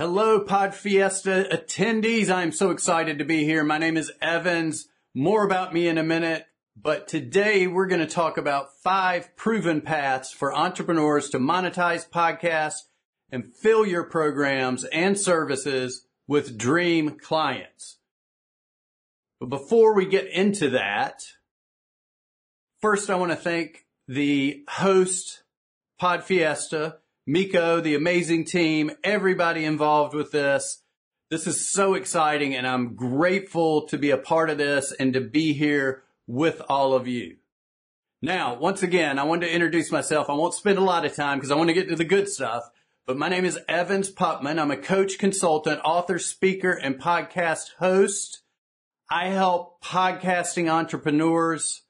Hello, Pod Fiesta attendees. I'm so excited to be here. My name is Evans. More about me in a minute, but today we're going to talk about five proven paths for entrepreneurs to monetize podcasts and fill your programs and services with dream clients. But before we get into that, first I want to thank the host, Pod Fiesta, Miko, the amazing team, everybody involved with this. This is so exciting and I'm grateful to be a part of this and to be here with all of you. Now, once again, I want to introduce myself. I won't spend a lot of time because I want to get to the good stuff, but my name is Evans Putman. I'm a coach, consultant, author, speaker, and podcast host. I help podcasting entrepreneurs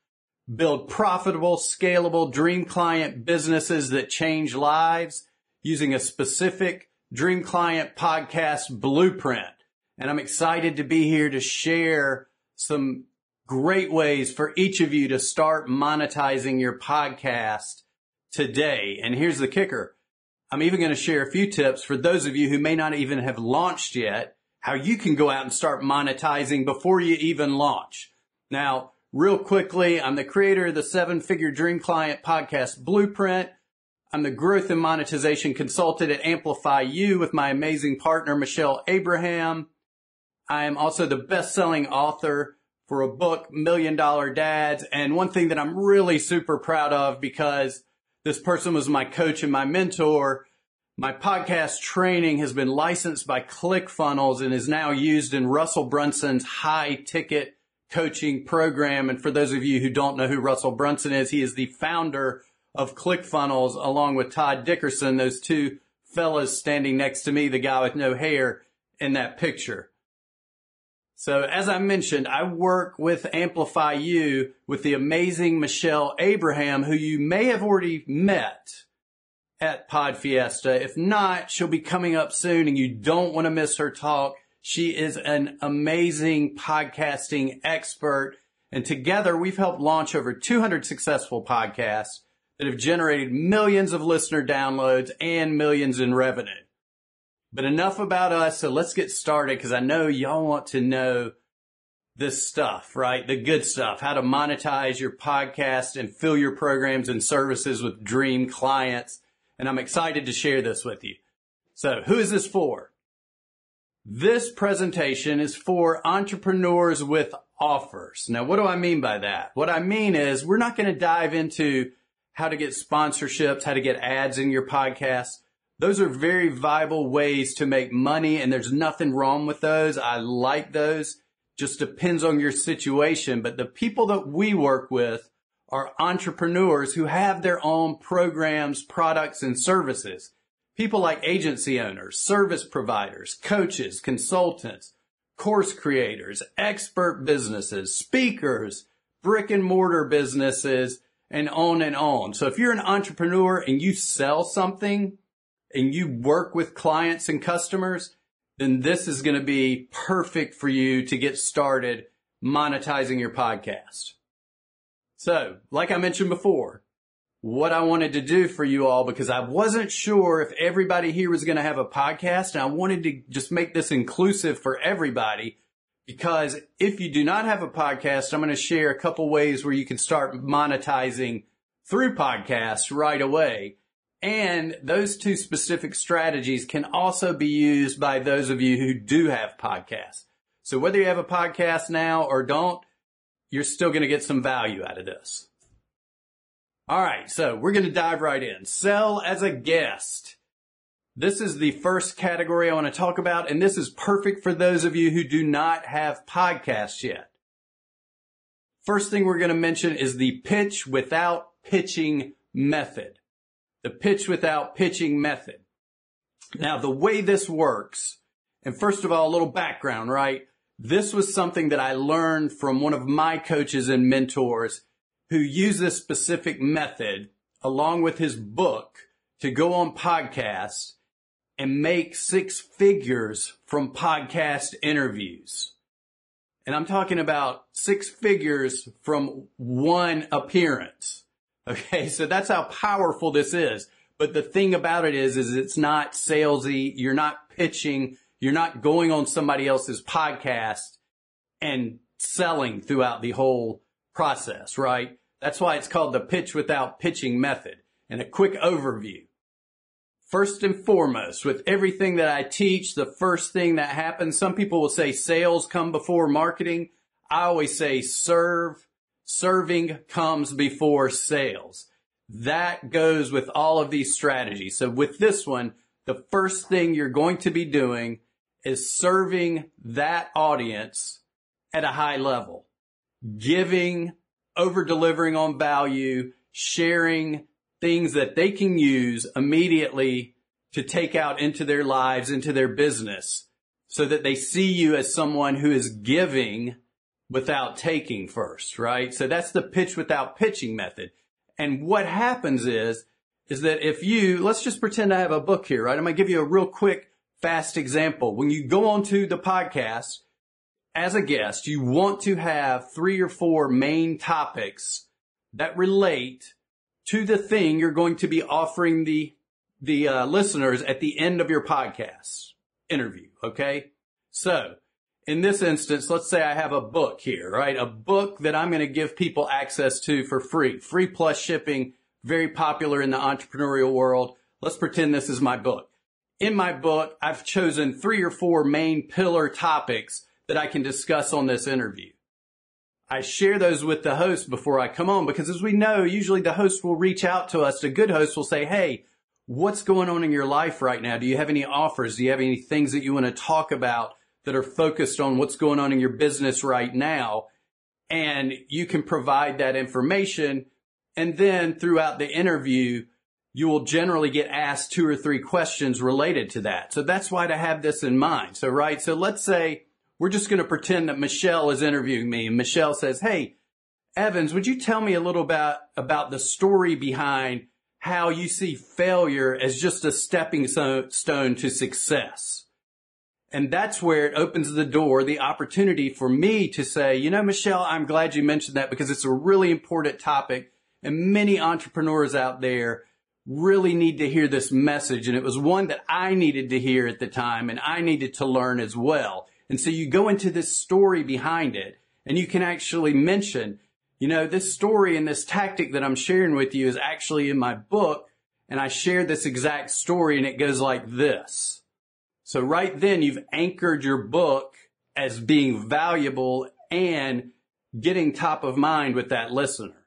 build profitable, scalable dream client businesses that change lives using a specific dream client podcast blueprint. And I'm excited to be here to share some great ways for each of you to start monetizing your podcast today. And here's the kicker. I'm even going to share a few tips for those of you who may not even have launched yet, how you can go out and start monetizing before you even launch. Now, real quickly, I'm the creator of the seven figure dream client podcast blueprint. I'm the growth and monetization consultant at Amplify You with my amazing partner, Michelle Abraham. I am also the best selling author for a book, Million Dollar Dads. And one thing that I'm really super proud of because this person was my coach and my mentor. My podcast training has been licensed by ClickFunnels and is now used in Russell Brunson's high ticket coaching program. And for those of you who don't know who Russell Brunson is, he is the founder of ClickFunnels along with Todd Dickerson, those two fellas standing next to me, the guy with no hair in that picture. So as I mentioned, I work with Amplify You with the amazing Michelle Abraham, who you may have already met at Pod Fiesta. If not, she'll be coming up soon and you don't want to miss her talk. She is an amazing podcasting expert. And together we've helped launch over 200 successful podcasts that have generated millions of listener downloads and millions in revenue. But enough about us. So let's get started because I know y'all want to know this stuff, right? The good stuff, how to monetize your podcast and fill your programs and services with dream clients. And I'm excited to share this with you. So who is this for? This presentation is for entrepreneurs with offers. Now, what do I mean by that? What I mean is we're not going to dive into how to get sponsorships, how to get ads in your podcast. Those are very viable ways to make money and there's nothing wrong with those. I like those. Just depends on your situation. But the people that we work with are entrepreneurs who have their own programs, products, and services. People like agency owners, service providers, coaches, consultants, course creators, expert businesses, speakers, brick and mortar businesses, and on and on. So if you're an entrepreneur and you sell something, and you work with clients and customers, then this is going to be perfect for you to get started monetizing your podcast. So, like I mentioned before, what I wanted to do for you all, because I wasn't sure if everybody here was going to have a podcast and I wanted to just make this inclusive for everybody. Because if you do not have a podcast, I'm going to share a couple ways where you can start monetizing through podcasts right away. And those two specific strategies can also be used by those of you who do have podcasts. So whether you have a podcast now or don't, you're still going to get some value out of this. All right. So we're going to dive right in. Sell as a guest. This is the first category I want to talk about, and this is perfect for those of you who do not have podcasts yet. First thing we're going to mention is the pitch without pitching method the pitch without pitching method. Now, the way this works, and first of all, a little background, right? This was something that I learned from one of my coaches and mentors who used this specific method along with his book to go on podcasts and make six figures from podcast interviews. And I'm talking about six figures from one appearance. Okay. So that's how powerful this is. But the thing about it is, is it's not salesy. You're not pitching. You're not going on somebody else's podcast and selling throughout the whole process, right? That's why it's called the pitch without pitching method. And a quick overview. First and foremost, with everything that I teach, the first thing that happens, some people will say sales come before marketing. I always say serve, serving comes before sales. That goes with all of these strategies. So with this one, the first thing you're going to be doing is serving that audience at a high level, giving, over delivering on value, sharing things that they can use immediately to take out into their lives, into their business so that they see you as someone who is giving without taking first, right? So that's the pitch without pitching method. And what happens is, is that if you, let's just pretend I have a book here, right? I'm going to give you a real quick, fast example. When you go onto the podcast as a guest, you want to have three or four main topics that relate to the thing you're going to be offering the the uh, listeners at the end of your podcast interview. Okay, so in this instance, let's say I have a book here, right? A book that I'm going to give people access to for free, free plus shipping, very popular in the entrepreneurial world. Let's pretend this is my book. In my book, I've chosen three or four main pillar topics that I can discuss on this interview. I share those with the host before I come on because as we know, usually the host will reach out to us. The good host will say, Hey, what's going on in your life right now? Do you have any offers? Do you have any things that you want to talk about that are focused on what's going on in your business right now? And you can provide that information. And then throughout the interview, you will generally get asked two or three questions related to that. So that's why to have this in mind. So, right. So let's say we're just going to pretend that Michelle is interviewing me and Michelle says, Hey, Evans, would you tell me a little about, about the story behind how you see failure as just a stepping stone to success? And that's where it opens the door, the opportunity for me to say, you know, Michelle, I'm glad you mentioned that because it's a really important topic and many entrepreneurs out there really need to hear this message. And it was one that I needed to hear at the time and I needed to learn as well. And so you go into this story behind it and you can actually mention, you know, this story and this tactic that I'm sharing with you is actually in my book. And I share this exact story and it goes like this. So right then you've anchored your book as being valuable and getting top of mind with that listener.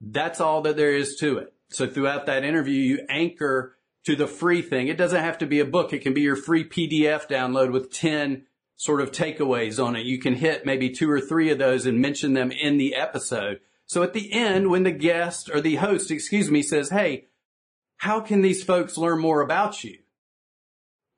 That's all that there is to it. So throughout that interview, you anchor to the free thing. It doesn't have to be a book. It can be your free PDF download with 10 sort of takeaways on it. You can hit maybe two or three of those and mention them in the episode. So at the end, when the guest or the host, excuse me, says, Hey, how can these folks learn more about you?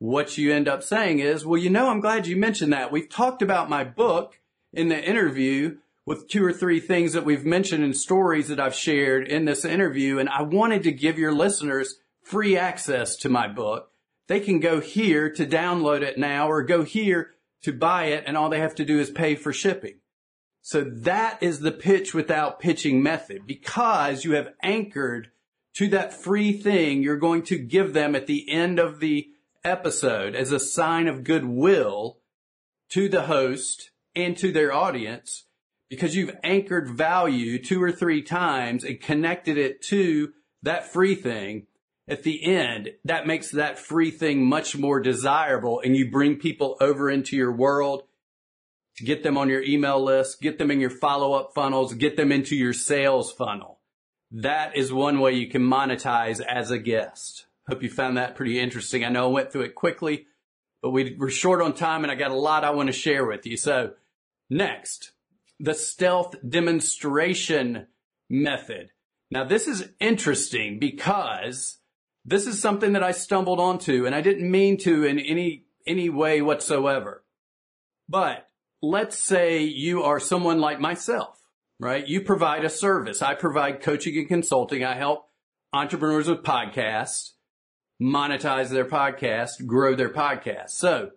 What you end up saying is, well, you know, I'm glad you mentioned that. We've talked about my book in the interview with two or three things that we've mentioned in stories that I've shared in this interview. And I wanted to give your listeners free access to my book. They can go here to download it now or go here to buy it and all they have to do is pay for shipping. So that is the pitch without pitching method because you have anchored to that free thing you're going to give them at the end of the episode as a sign of goodwill to the host and to their audience because you've anchored value two or three times and connected it to that free thing at the end, that makes that free thing much more desirable and you bring people over into your world get them on your email list, get them in your follow up funnels, get them into your sales funnel. That is one way you can monetize as a guest. Hope you found that pretty interesting. I know I went through it quickly, but we were short on time and I got a lot I want to share with you. So next, the stealth demonstration method. Now this is interesting because this is something that I stumbled onto and I didn't mean to in any, any way whatsoever. But let's say you are someone like myself, right? You provide a service. I provide coaching and consulting. I help entrepreneurs with podcasts monetize their podcast, grow their podcast. So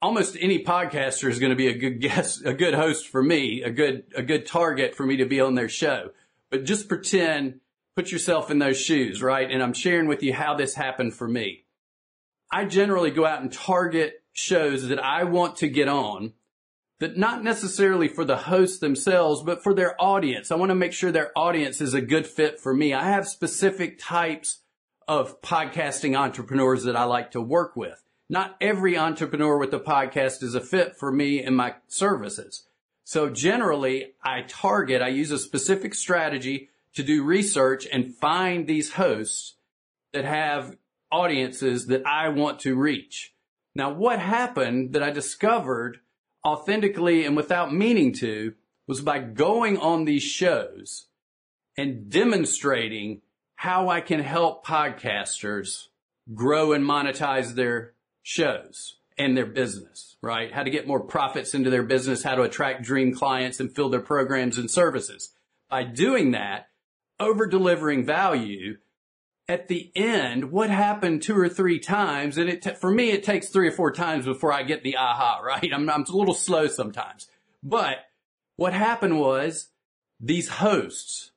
almost any podcaster is going to be a good guest, a good host for me, a good, a good target for me to be on their show. But just pretend, put yourself in those shoes, right? And I'm sharing with you how this happened for me. I generally go out and target shows that I want to get on that not necessarily for the hosts themselves, but for their audience. I want to make sure their audience is a good fit for me. I have specific types of podcasting entrepreneurs that I like to work with. Not every entrepreneur with a podcast is a fit for me and my services. So generally I target, I use a specific strategy to do research and find these hosts that have audiences that I want to reach. Now what happened that I discovered authentically and without meaning to was by going on these shows and demonstrating how I can help podcasters grow and monetize their shows and their business, right? How to get more profits into their business, how to attract dream clients and fill their programs and services. By doing that, over delivering value, at the end, what happened two or three times, and it, t- for me, it takes three or four times before I get the aha, right? I'm, I'm a little slow sometimes. But what happened was these hosts,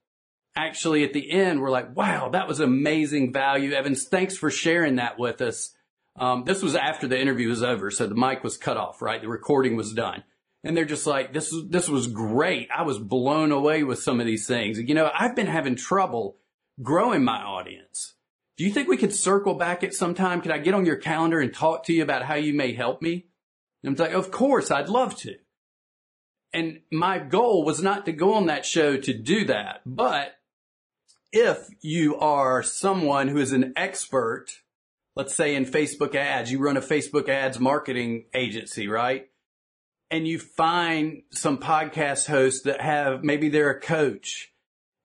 actually at the end were like, wow, that was amazing value. Evans, thanks for sharing that with us. Um, this was after the interview was over. So the mic was cut off, right? The recording was done. And they're just like, this, this was great. I was blown away with some of these things. You know, I've been having trouble growing my audience. Do you think we could circle back at some time? Could I get on your calendar and talk to you about how you may help me? And I'm like, of course, I'd love to. And my goal was not to go on that show to do that, but if you are someone who is an expert, let's say in Facebook ads, you run a Facebook ads marketing agency, right? And you find some podcast hosts that have, maybe they're a coach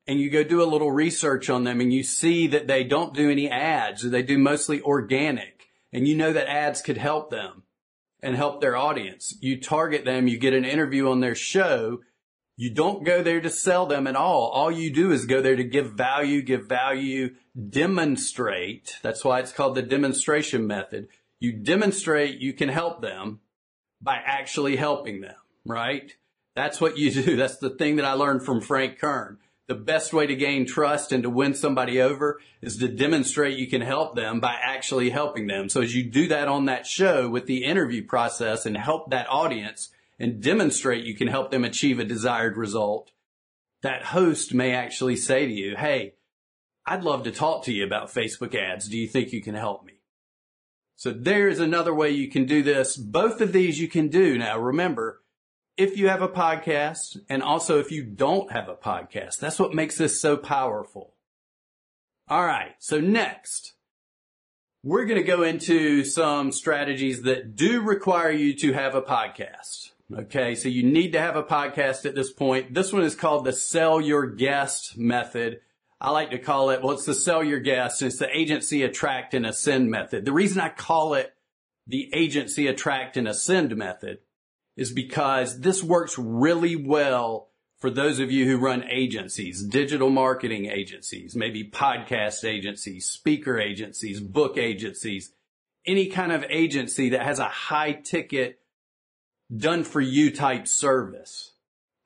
and you go do a little research on them and you see that they don't do any ads or they do mostly organic and you know that ads could help them and help their audience. You target them, you get an interview on their show you don't go there to sell them at all. All you do is go there to give value, give value, demonstrate. That's why it's called the demonstration method. You demonstrate you can help them by actually helping them, right? That's what you do. That's the thing that I learned from Frank Kern. The best way to gain trust and to win somebody over is to demonstrate you can help them by actually helping them. So as you do that on that show with the interview process and help that audience, and demonstrate you can help them achieve a desired result, that host may actually say to you, Hey, I'd love to talk to you about Facebook ads. Do you think you can help me? So there's another way you can do this. Both of these you can do. Now remember, if you have a podcast and also if you don't have a podcast, that's what makes this so powerful. All right. So next, we're going to go into some strategies that do require you to have a podcast. Okay, so you need to have a podcast at this point. This one is called the sell your guest method. I like to call it, well, it's the sell your guest. It's the agency attract and ascend method. The reason I call it the agency attract and ascend method is because this works really well for those of you who run agencies, digital marketing agencies, maybe podcast agencies, speaker agencies, book agencies, any kind of agency that has a high ticket done for you type service.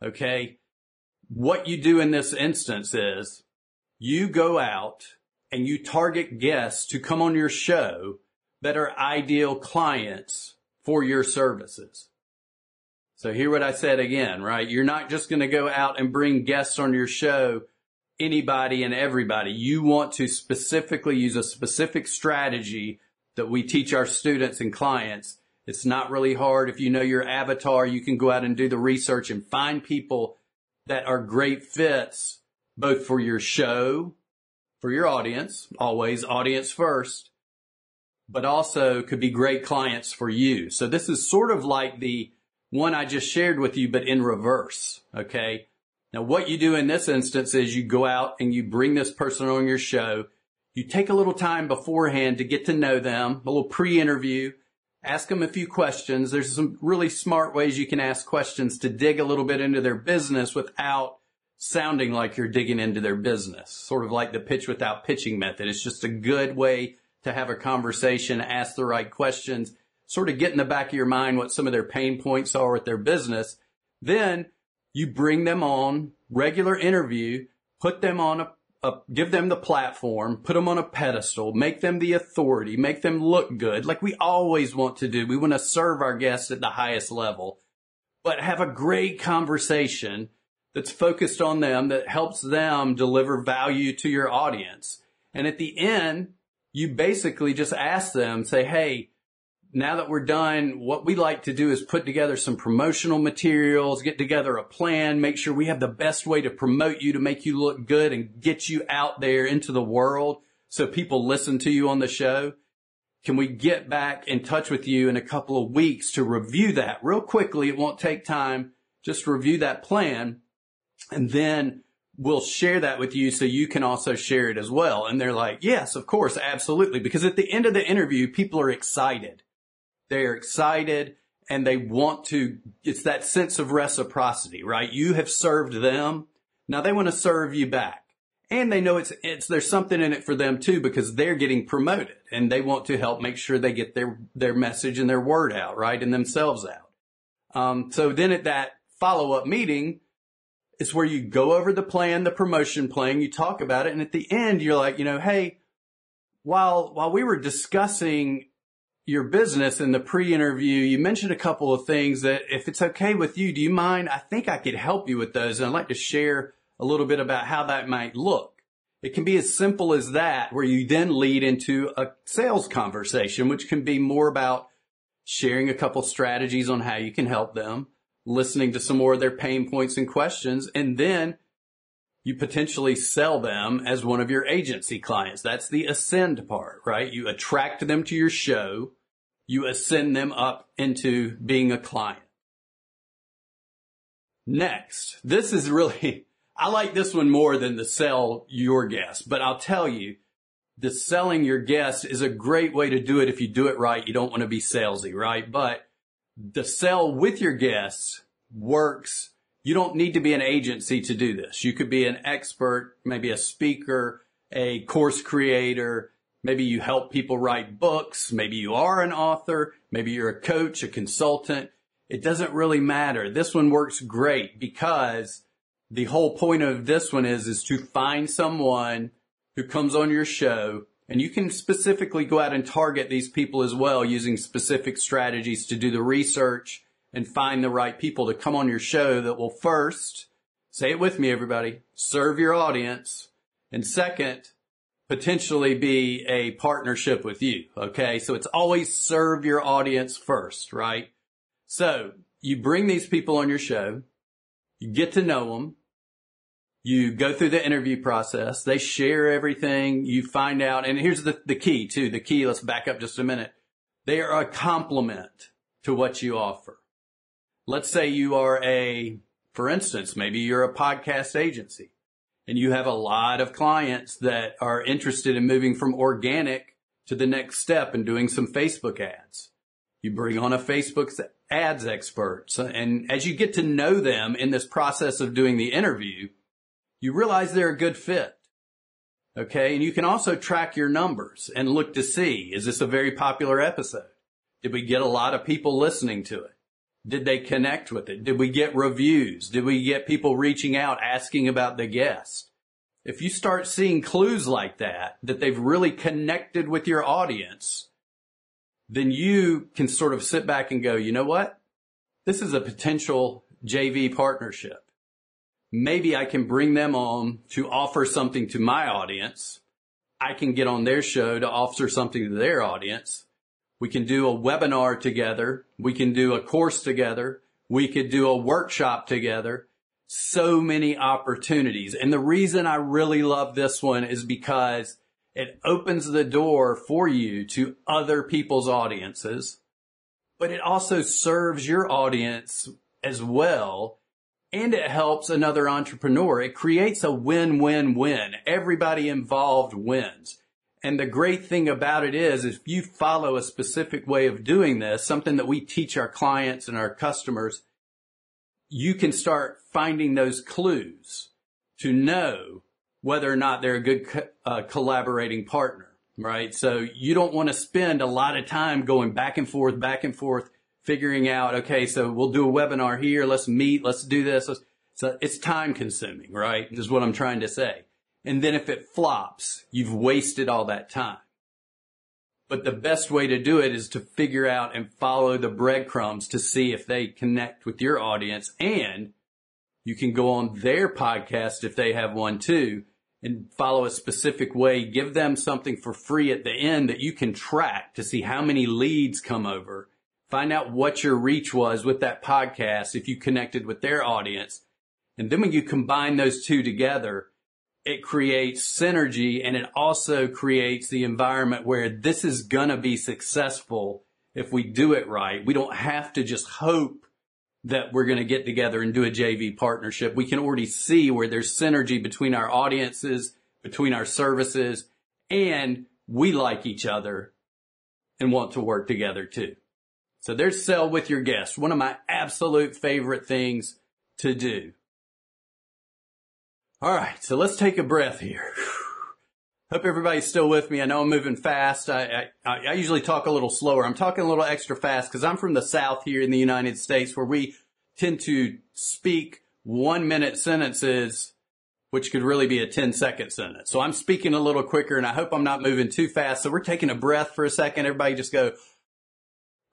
Okay. What you do in this instance is you go out and you target guests to come on your show that are ideal clients for your services. So hear what I said again, right? You're not just going to go out and bring guests on your show, anybody and everybody. You want to specifically use a specific strategy that we teach our students and clients it's not really hard. If you know your avatar, you can go out and do the research and find people that are great fits, both for your show, for your audience, always audience first, but also could be great clients for you. So this is sort of like the one I just shared with you, but in reverse. Okay. Now what you do in this instance is you go out and you bring this person on your show. You take a little time beforehand to get to know them, a little pre-interview ask them a few questions. There's some really smart ways you can ask questions to dig a little bit into their business without sounding like you're digging into their business. Sort of like the pitch without pitching method. It's just a good way to have a conversation, ask the right questions, sort of get in the back of your mind what some of their pain points are with their business. Then you bring them on regular interview, put them on a, a, give them the platform, put them on a pedestal, make them the authority, make them look good, like we always want to do. We want to serve our guests at the highest level, but have a great conversation that's focused on them, that helps them deliver value to your audience. And at the end, you basically just ask them, say, Hey, now that we're done, what we like to do is put together some promotional materials, get together a plan, make sure we have the best way to promote you to make you look good and get you out there into the world so people listen to you on the show. Can we get back in touch with you in a couple of weeks to review that real quickly? It won't take time. Just review that plan and then we'll share that with you so you can also share it as well. And they're like, yes, of course, absolutely. Because at the end of the interview, people are excited they're excited and they want to, it's that sense of reciprocity, right? You have served them. Now they want to serve you back. And they know it's, it's, there's something in it for them too because they're getting promoted and they want to help make sure they get their, their message and their word out, right? And themselves out. Um, so then at that follow up meeting, is where you go over the plan, the promotion plan, you talk about it. And at the end, you're like, you know, hey, while, while we were discussing your business in the pre-interview, you mentioned a couple of things that if it's okay with you, do you mind? I think I could help you with those. And I'd like to share a little bit about how that might look. It can be as simple as that, where you then lead into a sales conversation, which can be more about sharing a couple strategies on how you can help them, listening to some more of their pain points and questions, and then you potentially sell them as one of your agency clients. That's the ascend part, right? You attract them to your show. You ascend them up into being a client. Next, this is really, I like this one more than the sell your guest, but I'll tell you, the selling your guest is a great way to do it if you do it right. You don't want to be salesy, right? But the sell with your guests works you don't need to be an agency to do this. You could be an expert, maybe a speaker, a course creator. Maybe you help people write books. Maybe you are an author. Maybe you're a coach, a consultant. It doesn't really matter. This one works great because the whole point of this one is, is to find someone who comes on your show and you can specifically go out and target these people as well using specific strategies to do the research and find the right people to come on your show that will first, say it with me, everybody, serve your audience. And second, potentially be a partnership with you. Okay. So it's always serve your audience first, right? So you bring these people on your show, you get to know them, you go through the interview process, they share everything, you find out, and here's the, the key too, the key, let's back up just a minute. They are a complement to what you offer. Let's say you are a, for instance, maybe you're a podcast agency and you have a lot of clients that are interested in moving from organic to the next step and doing some Facebook ads. You bring on a Facebook ads expert. And as you get to know them in this process of doing the interview, you realize they're a good fit. Okay. And you can also track your numbers and look to see, is this a very popular episode? Did we get a lot of people listening to it? Did they connect with it? Did we get reviews? Did we get people reaching out asking about the guest? If you start seeing clues like that, that they've really connected with your audience, then you can sort of sit back and go, you know what? This is a potential JV partnership. Maybe I can bring them on to offer something to my audience. I can get on their show to offer something to their audience. We can do a webinar together. We can do a course together. We could do a workshop together. So many opportunities. And the reason I really love this one is because it opens the door for you to other people's audiences, but it also serves your audience as well. And it helps another entrepreneur. It creates a win-win-win. Everybody involved wins. And the great thing about it is, if you follow a specific way of doing this, something that we teach our clients and our customers, you can start finding those clues to know whether or not they're a good co- uh, collaborating partner, right? So you don't want to spend a lot of time going back and forth, back and forth, figuring out, okay, so we'll do a webinar here. Let's meet. Let's do this. Let's, so it's time consuming, right? Is what I'm trying to say. And then if it flops, you've wasted all that time. But the best way to do it is to figure out and follow the breadcrumbs to see if they connect with your audience. And you can go on their podcast if they have one too and follow a specific way. Give them something for free at the end that you can track to see how many leads come over. Find out what your reach was with that podcast if you connected with their audience. And then when you combine those two together, it creates synergy and it also creates the environment where this is going to be successful if we do it right. We don't have to just hope that we're going to get together and do a JV partnership. We can already see where there's synergy between our audiences, between our services, and we like each other and want to work together too. So there's sell with your guests. One of my absolute favorite things to do. All right, so let's take a breath here. Hope everybody's still with me. I know I'm moving fast. I, I, I usually talk a little slower. I'm talking a little extra fast because I'm from the South here in the United States where we tend to speak one minute sentences, which could really be a 10 second sentence. So I'm speaking a little quicker and I hope I'm not moving too fast. So we're taking a breath for a second. Everybody just go.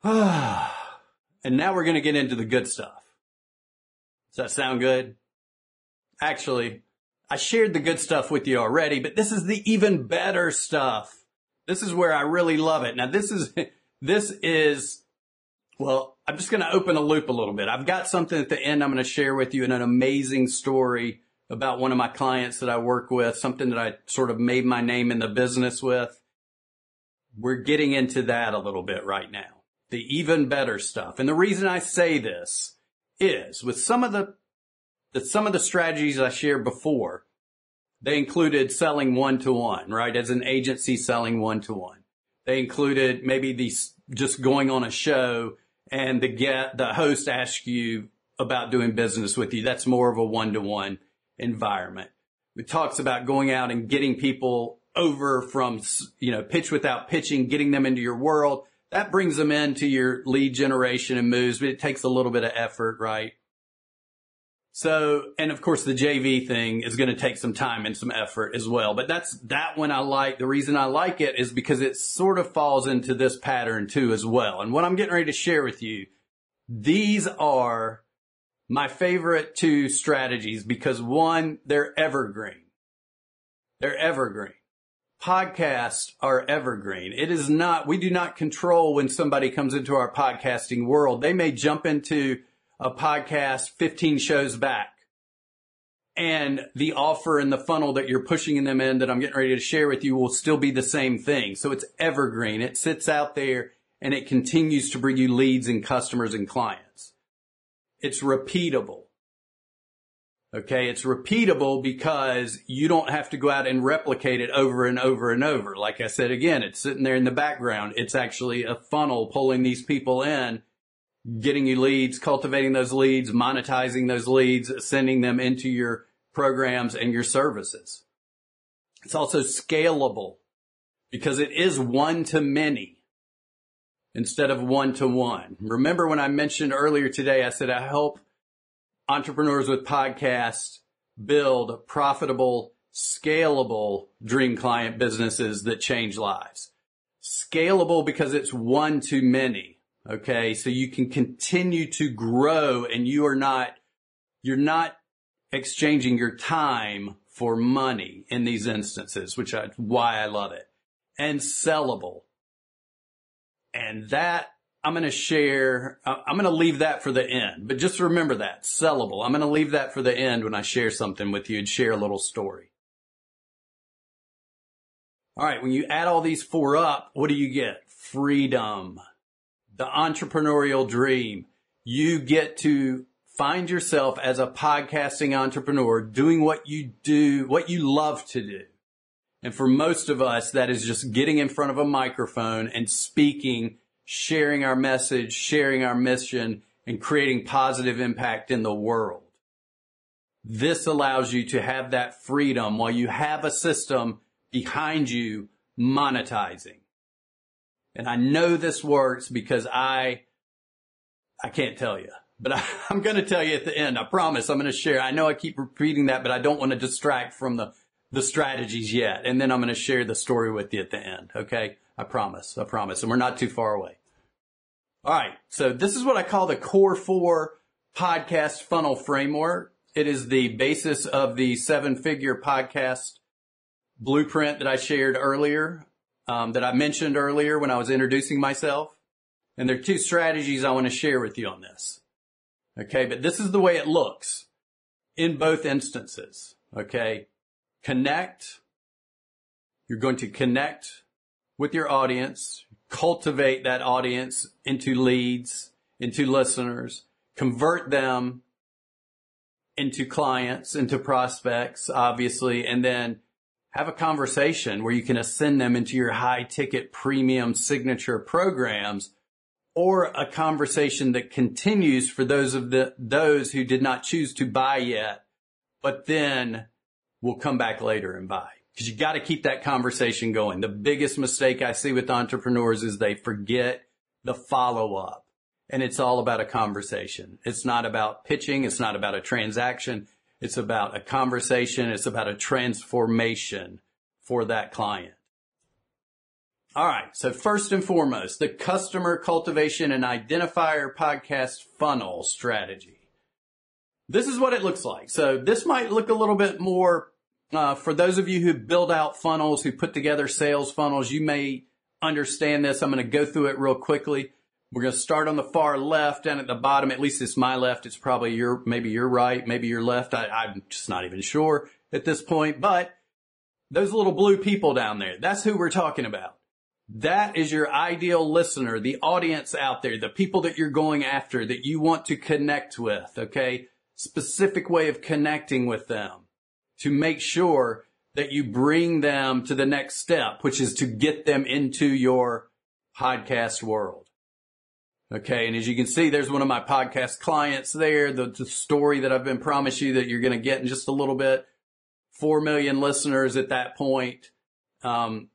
And now we're going to get into the good stuff. Does that sound good? Actually, I shared the good stuff with you already, but this is the even better stuff. This is where I really love it. Now this is, this is, well, I'm just going to open a loop a little bit. I've got something at the end I'm going to share with you and an amazing story about one of my clients that I work with, something that I sort of made my name in the business with. We're getting into that a little bit right now. The even better stuff. And the reason I say this is with some of the that some of the strategies I shared before, they included selling one to one, right? As an agency selling one to one. They included maybe these just going on a show and the get the host asks you about doing business with you. That's more of a one to one environment. It talks about going out and getting people over from, you know, pitch without pitching, getting them into your world. That brings them into your lead generation and moves, but it takes a little bit of effort, right? So, and of course the JV thing is going to take some time and some effort as well. But that's that one I like. The reason I like it is because it sort of falls into this pattern too as well. And what I'm getting ready to share with you, these are my favorite two strategies because one, they're evergreen. They're evergreen. Podcasts are evergreen. It is not, we do not control when somebody comes into our podcasting world. They may jump into a podcast 15 shows back. And the offer and the funnel that you're pushing them in that I'm getting ready to share with you will still be the same thing. So it's evergreen. It sits out there and it continues to bring you leads and customers and clients. It's repeatable. Okay. It's repeatable because you don't have to go out and replicate it over and over and over. Like I said, again, it's sitting there in the background. It's actually a funnel pulling these people in getting you leads, cultivating those leads, monetizing those leads, sending them into your programs and your services. It's also scalable because it is one to many instead of one to one. Remember when I mentioned earlier today, I said I help entrepreneurs with podcasts build profitable, scalable dream client businesses that change lives. Scalable because it's one to many. Okay. So you can continue to grow and you are not, you're not exchanging your time for money in these instances, which is why I love it and sellable. And that I'm going to share, uh, I'm going to leave that for the end, but just remember that sellable. I'm going to leave that for the end when I share something with you and share a little story. All right. When you add all these four up, what do you get? Freedom the entrepreneurial dream. You get to find yourself as a podcasting entrepreneur doing what you do, what you love to do. And for most of us, that is just getting in front of a microphone and speaking, sharing our message, sharing our mission, and creating positive impact in the world. This allows you to have that freedom while you have a system behind you monetizing. And I know this works because I, I can't tell you, but I, am going to tell you at the end. I promise I'm going to share. I know I keep repeating that, but I don't want to distract from the, the strategies yet. And then I'm going to share the story with you at the end. Okay. I promise. I promise. And we're not too far away. All right. So this is what I call the core four podcast funnel framework. It is the basis of the seven figure podcast blueprint that I shared earlier, um, that I mentioned earlier when I was introducing myself. And there are two strategies I want to share with you on this. Okay. But this is the way it looks in both instances. Okay. Connect. You're going to connect with your audience, cultivate that audience into leads, into listeners, convert them into clients, into prospects, obviously, and then have a conversation where you can ascend them into your high ticket premium signature programs or a conversation that continues for those of the, those who did not choose to buy yet, but then will come back later and buy. Cause you got to keep that conversation going. The biggest mistake I see with entrepreneurs is they forget the follow up and it's all about a conversation. It's not about pitching. It's not about a transaction. It's about a conversation. It's about a transformation for that client. All right. So first and foremost, the customer cultivation and identifier podcast funnel strategy. This is what it looks like. So this might look a little bit more, uh, for those of you who build out funnels, who put together sales funnels, you may understand this. I'm going to go through it real quickly. We're going to start on the far left and at the bottom. At least it's my left. It's probably your, maybe your right, maybe your left. I, I'm just not even sure at this point, but those little blue people down there, that's who we're talking about. That is your ideal listener, the audience out there, the people that you're going after that you want to connect with. Okay. Specific way of connecting with them to make sure that you bring them to the next step, which is to get them into your podcast world. Okay. And as you can see, there's one of my podcast clients there. The, the story that I've been promised you that you're going to get in just a little bit. Four million listeners at that point. Um,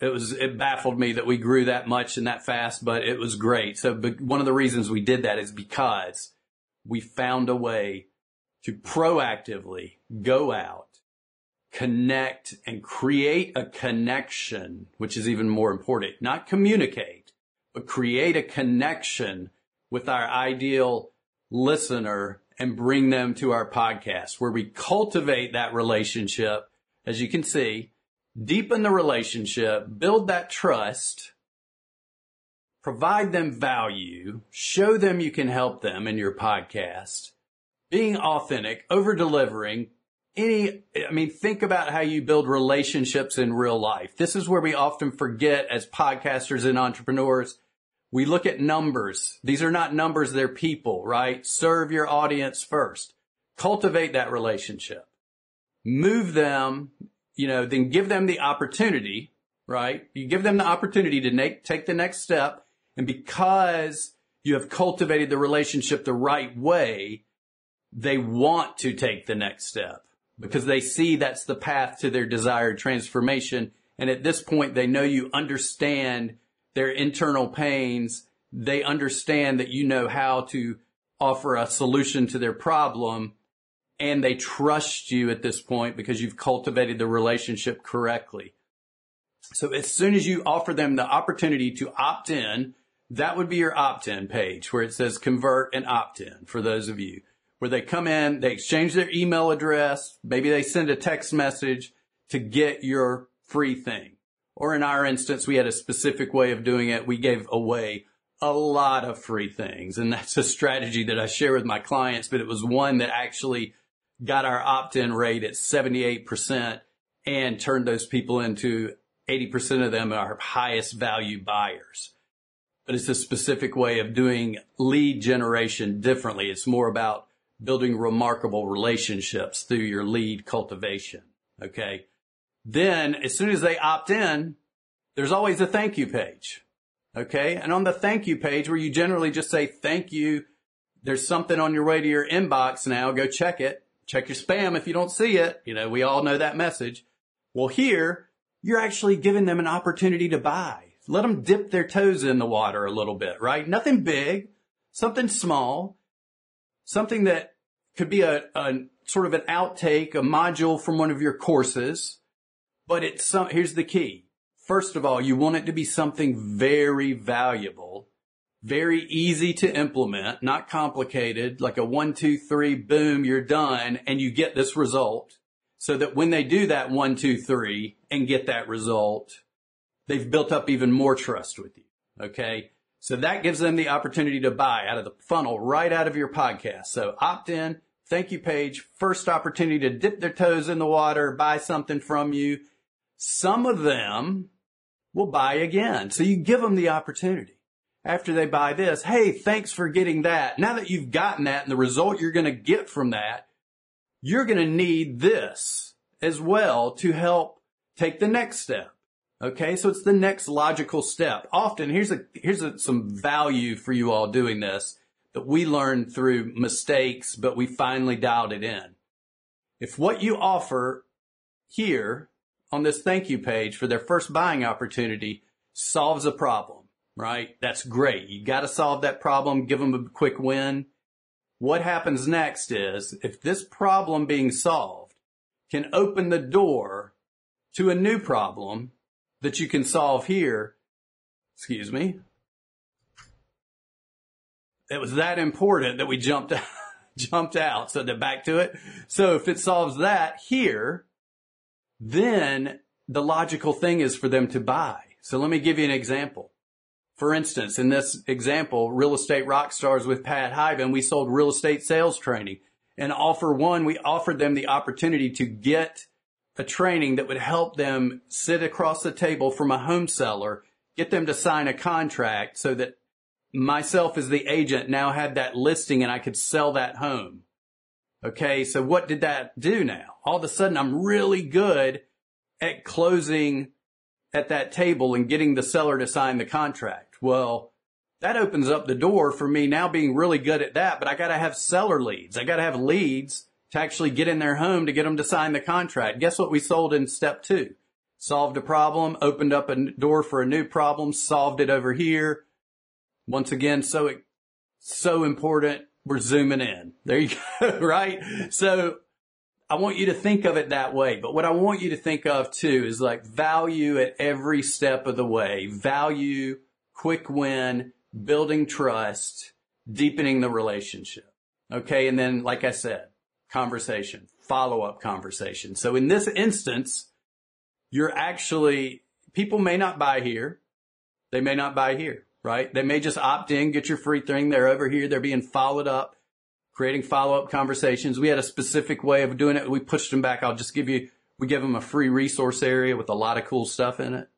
it was, it baffled me that we grew that much and that fast, but it was great. So one of the reasons we did that is because we found a way to proactively go out, connect and create a connection, which is even more important, not communicate but create a connection with our ideal listener and bring them to our podcast where we cultivate that relationship. As you can see, deepen the relationship, build that trust, provide them value, show them you can help them in your podcast, being authentic, over delivering, any, I mean, think about how you build relationships in real life. This is where we often forget as podcasters and entrepreneurs. We look at numbers. These are not numbers, they're people, right? Serve your audience first. Cultivate that relationship. Move them, you know, then give them the opportunity, right? You give them the opportunity to make, take the next step. And because you have cultivated the relationship the right way, they want to take the next step because they see that's the path to their desired transformation. And at this point, they know you understand their internal pains. They understand that you know how to offer a solution to their problem and they trust you at this point because you've cultivated the relationship correctly. So as soon as you offer them the opportunity to opt in, that would be your opt in page where it says convert and opt in for those of you where they come in, they exchange their email address, maybe they send a text message to get your free thing. Or in our instance, we had a specific way of doing it. We gave away a lot of free things. And that's a strategy that I share with my clients, but it was one that actually got our opt-in rate at 78% and turned those people into 80% of them are highest value buyers. But it's a specific way of doing lead generation differently. It's more about building remarkable relationships through your lead cultivation. Okay. Then as soon as they opt in, there's always a thank you page. Okay. And on the thank you page where you generally just say thank you, there's something on your way to your inbox now. Go check it. Check your spam if you don't see it. You know, we all know that message. Well, here you're actually giving them an opportunity to buy. Let them dip their toes in the water a little bit, right? Nothing big, something small, something that could be a, a sort of an outtake, a module from one of your courses, but it's some, here's the key. First of all, you want it to be something very valuable, very easy to implement, not complicated, like a one, two, three, boom, you're done, and you get this result. So that when they do that one, two, three and get that result, they've built up even more trust with you. Okay. So that gives them the opportunity to buy out of the funnel right out of your podcast. So opt in, thank you page, first opportunity to dip their toes in the water, buy something from you. Some of them will buy again. So you give them the opportunity. After they buy this, hey, thanks for getting that. Now that you've gotten that and the result you're going to get from that, you're going to need this as well to help take the next step. Okay. So it's the next logical step. Often here's a, here's a, some value for you all doing this that we learned through mistakes, but we finally dialed it in. If what you offer here on this thank you page for their first buying opportunity solves a problem, right? That's great. You got to solve that problem, give them a quick win. What happens next is if this problem being solved can open the door to a new problem that you can solve here, excuse me, it was that important that we jumped jumped out. So to back to it. So if it solves that here, then the logical thing is for them to buy. So let me give you an example. For instance, in this example, real estate rock stars with Pat Hiban, we sold real estate sales training. And offer one, we offered them the opportunity to get a training that would help them sit across the table from a home seller, get them to sign a contract so that myself as the agent now had that listing and I could sell that home. Okay. So what did that do now? All of a sudden I'm really good at closing at that table and getting the seller to sign the contract. Well, that opens up the door for me now being really good at that, but I got to have seller leads. I got to have leads to actually get in their home to get them to sign the contract. Guess what we sold in step two? Solved a problem, opened up a door for a new problem, solved it over here. Once again, so, so important. We're zooming in. There you go, right? So I want you to think of it that way. But what I want you to think of too is like value at every step of the way. Value, quick win, building trust, deepening the relationship. Okay. And then, like I said, conversation, follow up conversation. So in this instance, you're actually, people may not buy here. They may not buy here, right? They may just opt in, get your free thing. They're over here. They're being followed up creating follow-up conversations. We had a specific way of doing it. We pushed them back. I'll just give you, we give them a free resource area with a lot of cool stuff in it.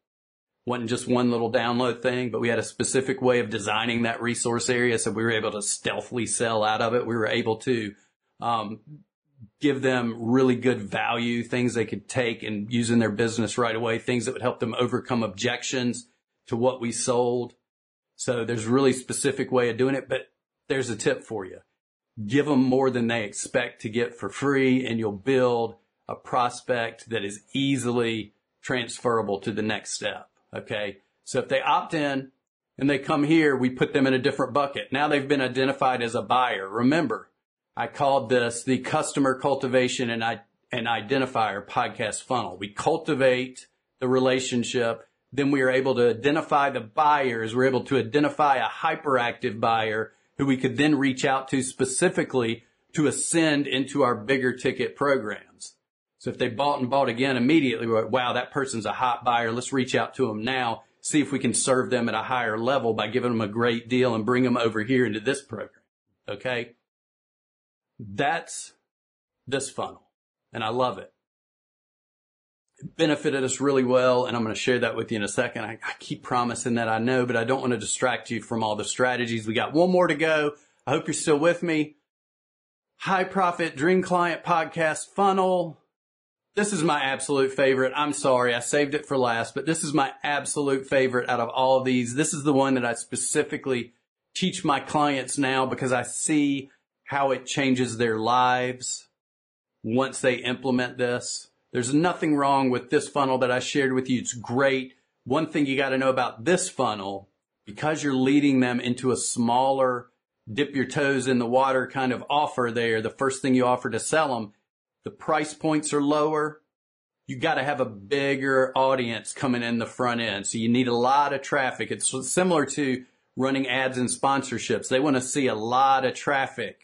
Wasn't just one little download thing, but we had a specific way of designing that resource area. So we were able to stealthily sell out of it. We were able to, um, give them really good value, things they could take and use in their business right away, things that would help them overcome objections to what we sold. So there's really specific way of doing it, but there's a tip for you give them more than they expect to get for free and you'll build a prospect that is easily transferable to the next step. Okay. So if they opt in and they come here, we put them in a different bucket. Now they've been identified as a buyer. Remember, I called this the customer cultivation and I, and identifier podcast funnel. We cultivate the relationship. Then we are able to identify the buyers. We're able to identify a hyperactive buyer who we could then reach out to specifically to ascend into our bigger ticket programs. So if they bought and bought again immediately, like, wow, that person's a hot buyer. Let's reach out to them now, see if we can serve them at a higher level by giving them a great deal and bring them over here into this program. Okay. That's this funnel and I love it It benefited us really well. And I'm going to share that with you in a second. I, I, keep promising that I know, but I don't want to distract you from all the strategies. We got one more to go. I hope you're still with me. High profit dream client podcast funnel. This is my absolute favorite. I'm sorry, I saved it for last, but this is my absolute favorite out of all of these. This is the one that I specifically teach my clients now because I see how it changes their lives once they implement this. There's nothing wrong with this funnel that I shared with you. It's great. One thing you got to know about this funnel, because you're leading them into a smaller dip your toes in the water kind of offer there, the first thing you offer to sell them, the price points are lower. You got to have a bigger audience coming in the front end. So you need a lot of traffic. It's similar to running ads and sponsorships. They want to see a lot of traffic,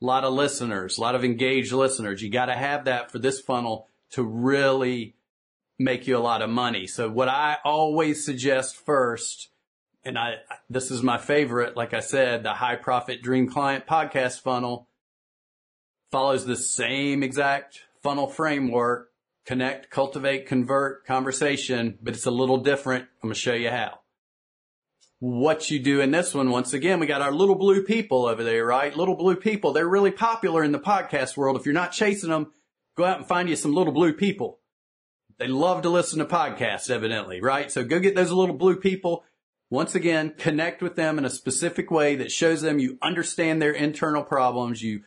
a lot of listeners, a lot of engaged listeners. You got to have that for this funnel to really make you a lot of money. So what I always suggest first, and I, this is my favorite, like I said, the high profit dream client podcast funnel follows the same exact funnel framework, connect, cultivate, convert, conversation, but it's a little different. I'm going to show you how. What you do in this one, once again, we got our little blue people over there, right? Little blue people. They're really popular in the podcast world. If you're not chasing them, go out and find you some little blue people. They love to listen to podcasts, evidently, right? So go get those little blue people. Once again, connect with them in a specific way that shows them you understand their internal problems. You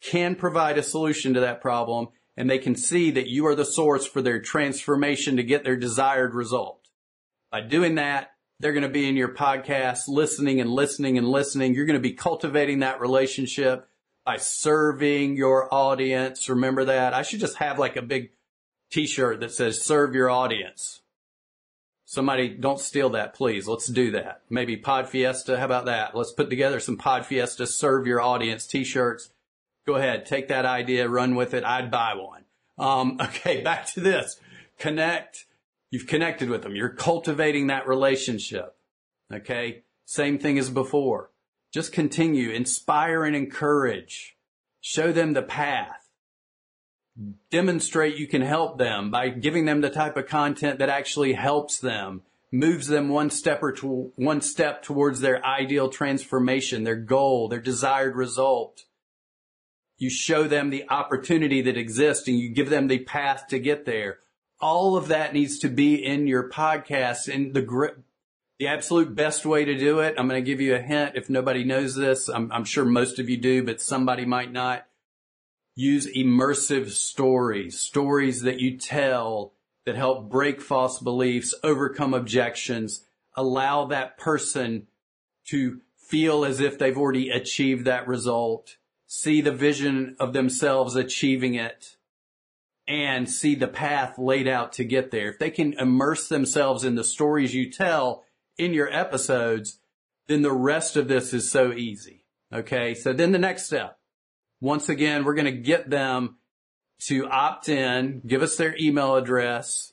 can provide a solution to that problem and they can see that you are the source for their transformation to get their desired result. By doing that, they're going to be in your podcast listening and listening and listening. You're going to be cultivating that relationship by serving your audience. Remember that? I should just have like a big t-shirt that says serve your audience. Somebody don't steal that, please. Let's do that. Maybe Pod Fiesta. How about that? Let's put together some Pod Fiesta serve your audience t-shirts Go ahead, take that idea, run with it. I'd buy one. Um, okay, back to this. Connect. You've connected with them. You're cultivating that relationship. Okay. Same thing as before. Just continue, inspire and encourage. Show them the path. Demonstrate you can help them by giving them the type of content that actually helps them, moves them one step or to, one step towards their ideal transformation, their goal, their desired result you show them the opportunity that exists and you give them the path to get there. All of that needs to be in your podcast and the the absolute best way to do it. I'm going to give you a hint. If nobody knows this, I'm, I'm sure most of you do, but somebody might not. Use immersive stories, stories that you tell that help break false beliefs, overcome objections, allow that person to feel as if they've already achieved that result see the vision of themselves achieving it and see the path laid out to get there. If they can immerse themselves in the stories you tell in your episodes, then the rest of this is so easy. Okay. So then the next step, once again, we're going to get them to opt in, give us their email address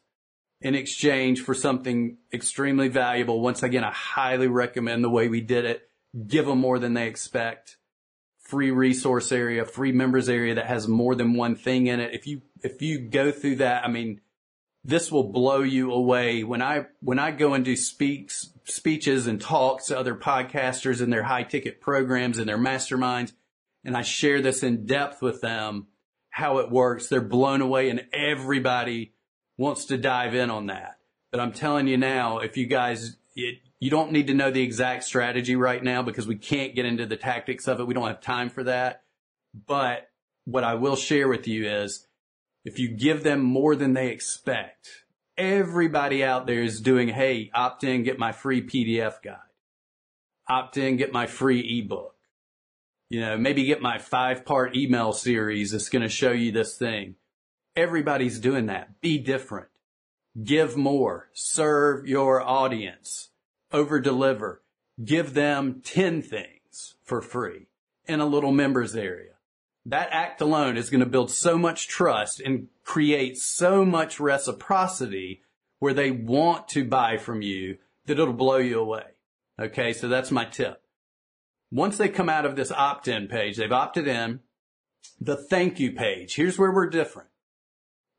in exchange for something extremely valuable. Once again, I highly recommend the way we did it. Give them more than they expect free resource area, free members area that has more than one thing in it. If you, if you go through that, I mean, this will blow you away. When I, when I go and do speaks, speeches and talks to other podcasters and their high ticket programs and their masterminds, and I share this in depth with them, how it works, they're blown away and everybody wants to dive in on that. But I'm telling you now, if you guys, it, you don't need to know the exact strategy right now because we can't get into the tactics of it. We don't have time for that. But what I will share with you is if you give them more than they expect, everybody out there is doing, Hey, opt in, get my free PDF guide. Opt in, get my free ebook. You know, maybe get my five part email series that's going to show you this thing. Everybody's doing that. Be different. Give more. Serve your audience over deliver. Give them 10 things for free in a little members area. That act alone is going to build so much trust and create so much reciprocity where they want to buy from you that it'll blow you away. Okay. So that's my tip. Once they come out of this opt-in page, they've opted in, the thank you page. Here's where we're different.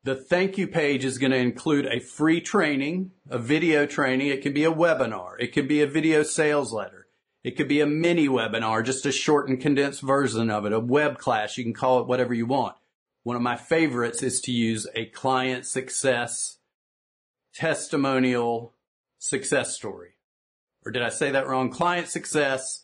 The thank you page is going to include a free training, a video training. It could be a webinar. It could be a video sales letter. It could be a mini webinar, just a short and condensed version of it, a web class. You can call it whatever you want. one of my favorites is to use a client success testimonial success story. Or did I say that wrong? Client success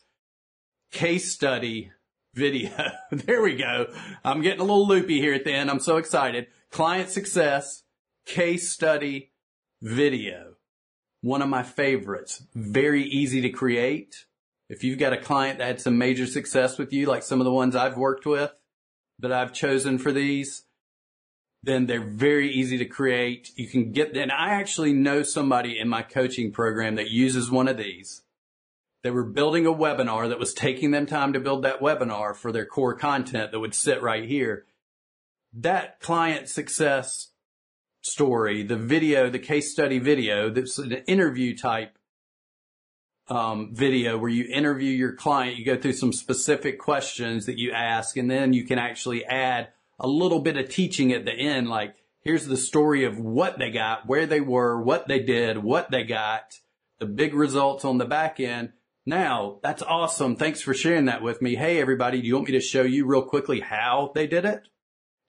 case study video. there we go. I'm getting a little loopy here at the end. I'm so excited. Client success case study video. One of my favorites. Very easy to create. If you've got a client that had some major success with you, like some of the ones I've worked with that I've chosen for these, then they're very easy to create. You can get, and I actually know somebody in my coaching program that uses one of these. They were building a webinar that was taking them time to build that webinar for their core content that would sit right here. That client success story, the video, the case study video, that's an interview type um, video where you interview your client. You go through some specific questions that you ask, and then you can actually add a little bit of teaching at the end, like here's the story of what they got, where they were, what they did, what they got, the big results on the back end. Now, that's awesome. Thanks for sharing that with me. Hey, everybody, do you want me to show you real quickly how they did it?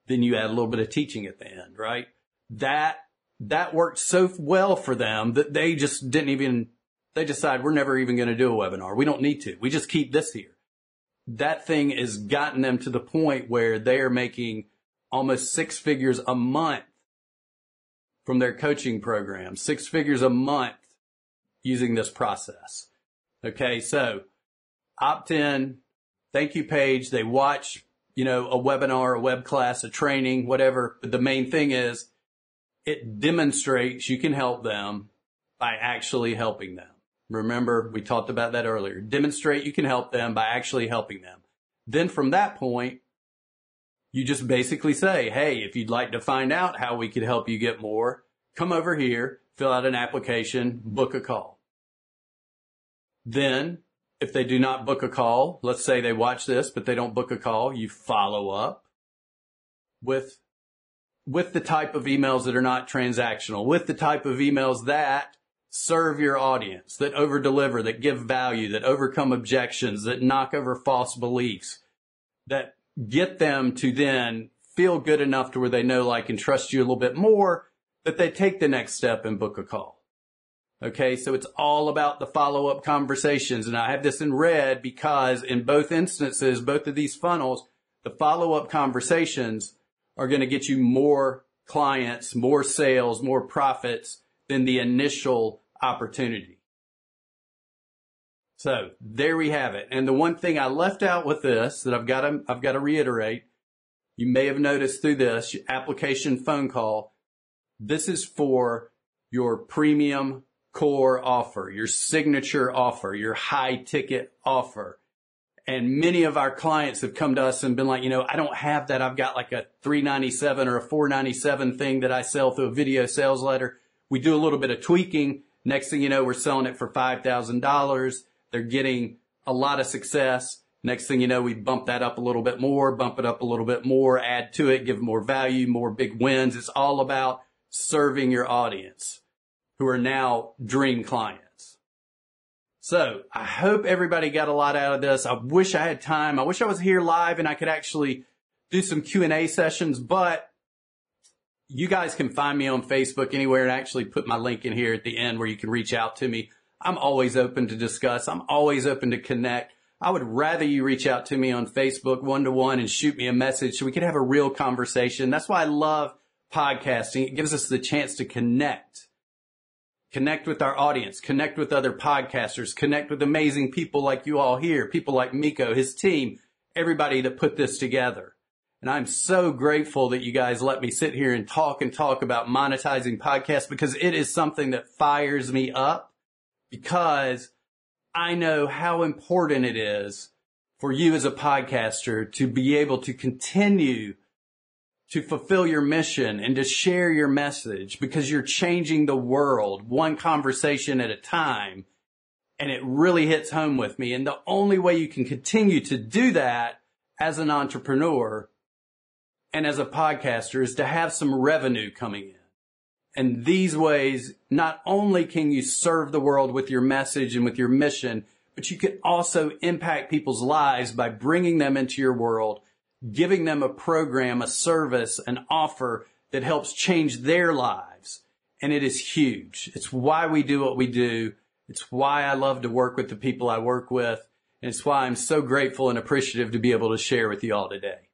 Then you add a little bit of teaching at the end, right? That, that worked so well for them that they just didn't even, they decide we're never even going to do a webinar. We don't need to. We just keep this here that thing has gotten them to the point where they are making almost six figures a month from their coaching program, six figures a month using this process. Okay. So opt in, thank you page. They watch, you know, a webinar, a web class, a training, whatever. But the main thing is it demonstrates you can help them by actually helping them. Remember, we talked about that earlier. Demonstrate you can help them by actually helping them. Then from that point, you just basically say, Hey, if you'd like to find out how we could help you get more, come over here, fill out an application, book a call. Then if they do not book a call, let's say they watch this, but they don't book a call, you follow up with, with the type of emails that are not transactional, with the type of emails that serve your audience, that over deliver, that give value, that overcome objections, that knock over false beliefs, that get them to then feel good enough to where they know, like, and trust you a little bit more, that they take the next step and book a call. Okay. So it's all about the follow up conversations. And I have this in red because in both instances, both of these funnels, the follow up conversations are going to get you more clients, more sales, more profits than the initial opportunity. So there we have it. And the one thing I left out with this that I've got to, I've got to reiterate, you may have noticed through this application phone call. This is for your premium core offer, your signature offer, your high ticket offer. And many of our clients have come to us and been like, you know, I don't have that. I've got like a 397 or a 497 thing that I sell through a video sales letter. We do a little bit of tweaking Next thing you know, we're selling it for $5,000. They're getting a lot of success. Next thing you know, we bump that up a little bit more, bump it up a little bit more, add to it, give more value, more big wins. It's all about serving your audience who are now dream clients. So I hope everybody got a lot out of this. I wish I had time. I wish I was here live and I could actually do some Q and A sessions, but you guys can find me on Facebook anywhere and actually put my link in here at the end where you can reach out to me. I'm always open to discuss. I'm always open to connect. I would rather you reach out to me on Facebook one to one and shoot me a message so we could have a real conversation. That's why I love podcasting. It gives us the chance to connect, connect with our audience, connect with other podcasters, connect with amazing people like you all here, people like Miko, his team, everybody that put this together. And I'm so grateful that you guys let me sit here and talk and talk about monetizing podcasts because it is something that fires me up because I know how important it is for you as a podcaster to be able to continue to fulfill your mission and to share your message because you're changing the world one conversation at a time. And it really hits home with me. And the only way you can continue to do that as an entrepreneur and as a podcaster is to have some revenue coming in. And these ways, not only can you serve the world with your message and with your mission, but you can also impact people's lives by bringing them into your world, giving them a program, a service, an offer that helps change their lives. And it is huge. It's why we do what we do. It's why I love to work with the people I work with. And it's why I'm so grateful and appreciative to be able to share with you all today.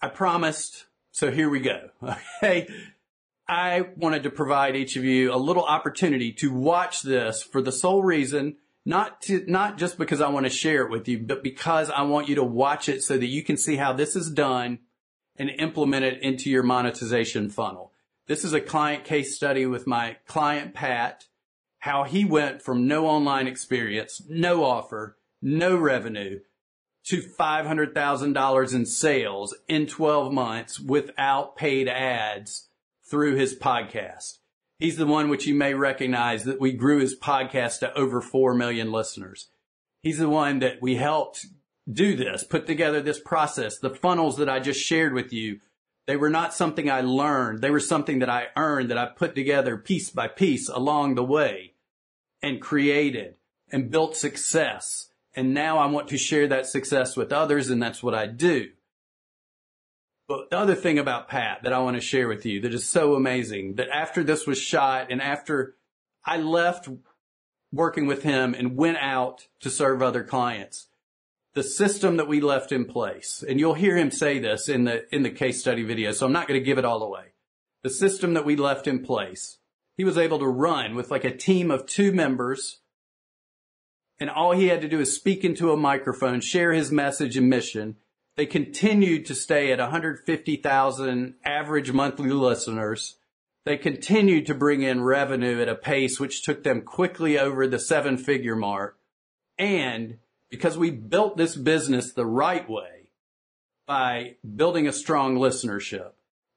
I promised, so here we go. Okay. I wanted to provide each of you a little opportunity to watch this for the sole reason, not to, not just because I want to share it with you, but because I want you to watch it so that you can see how this is done and implement it into your monetization funnel. This is a client case study with my client, Pat, how he went from no online experience, no offer, no revenue to $500,000 in sales in 12 months without paid ads through his podcast. He's the one which you may recognize that we grew his podcast to over 4 million listeners. He's the one that we helped do this, put together this process. The funnels that I just shared with you, they were not something I learned. They were something that I earned, that I put together piece by piece along the way and created and built success. And now I want to share that success with others, and that's what I do. But the other thing about Pat that I want to share with you that is so amazing that after this was shot and after I left working with him and went out to serve other clients, the system that we left in place, and you'll hear him say this in the, in the case study video, so I'm not going to give it all away. The system that we left in place, he was able to run with like a team of two members and all he had to do is speak into a microphone, share his message and mission. They continued to stay at 150,000 average monthly listeners. They continued to bring in revenue at a pace which took them quickly over the seven figure mark. And because we built this business the right way by building a strong listenership,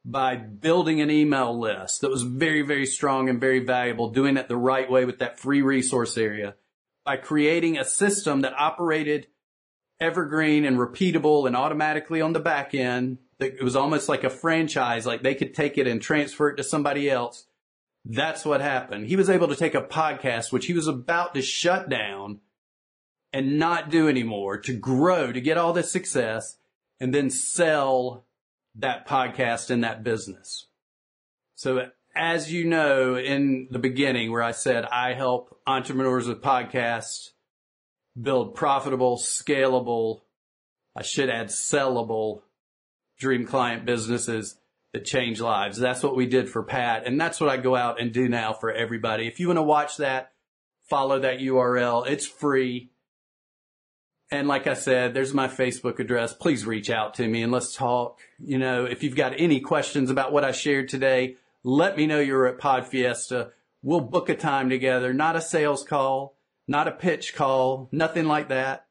by building an email list that was very, very strong and very valuable, doing it the right way with that free resource area, by creating a system that operated evergreen and repeatable and automatically on the back end. It was almost like a franchise, like they could take it and transfer it to somebody else. That's what happened. He was able to take a podcast, which he was about to shut down and not do anymore to grow, to get all this success and then sell that podcast and that business. So as you know in the beginning where I said I help entrepreneurs with podcasts build profitable, scalable, I should add sellable dream client businesses that change lives. That's what we did for Pat. And that's what I go out and do now for everybody. If you want to watch that, follow that URL. It's free. And like I said, there's my Facebook address. Please reach out to me and let's talk. You know, if you've got any questions about what I shared today, let me know you're at Pod Fiesta. We'll book a time together, not a sales call, not a pitch call, nothing like that.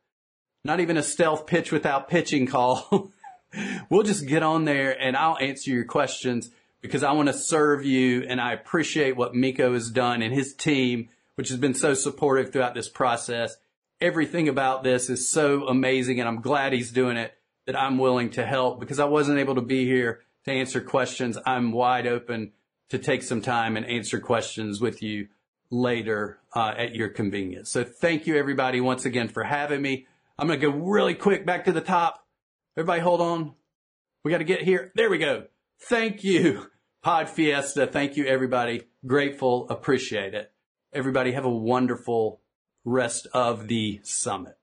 Not even a stealth pitch without pitching call. we'll just get on there and I'll answer your questions because I want to serve you and I appreciate what Miko has done and his team, which has been so supportive throughout this process everything about this is so amazing and I'm glad he's doing it that I'm willing to help because I wasn't able to be here to answer questions. I'm wide open to take some time and answer questions with you later uh, at your convenience. So thank you everybody once again for having me. I'm going to go really quick back to the top. Everybody hold on. We got to get here. There we go. Thank you, Pod Fiesta. Thank you, everybody. Grateful. Appreciate it. Everybody have a wonderful rest of the summit.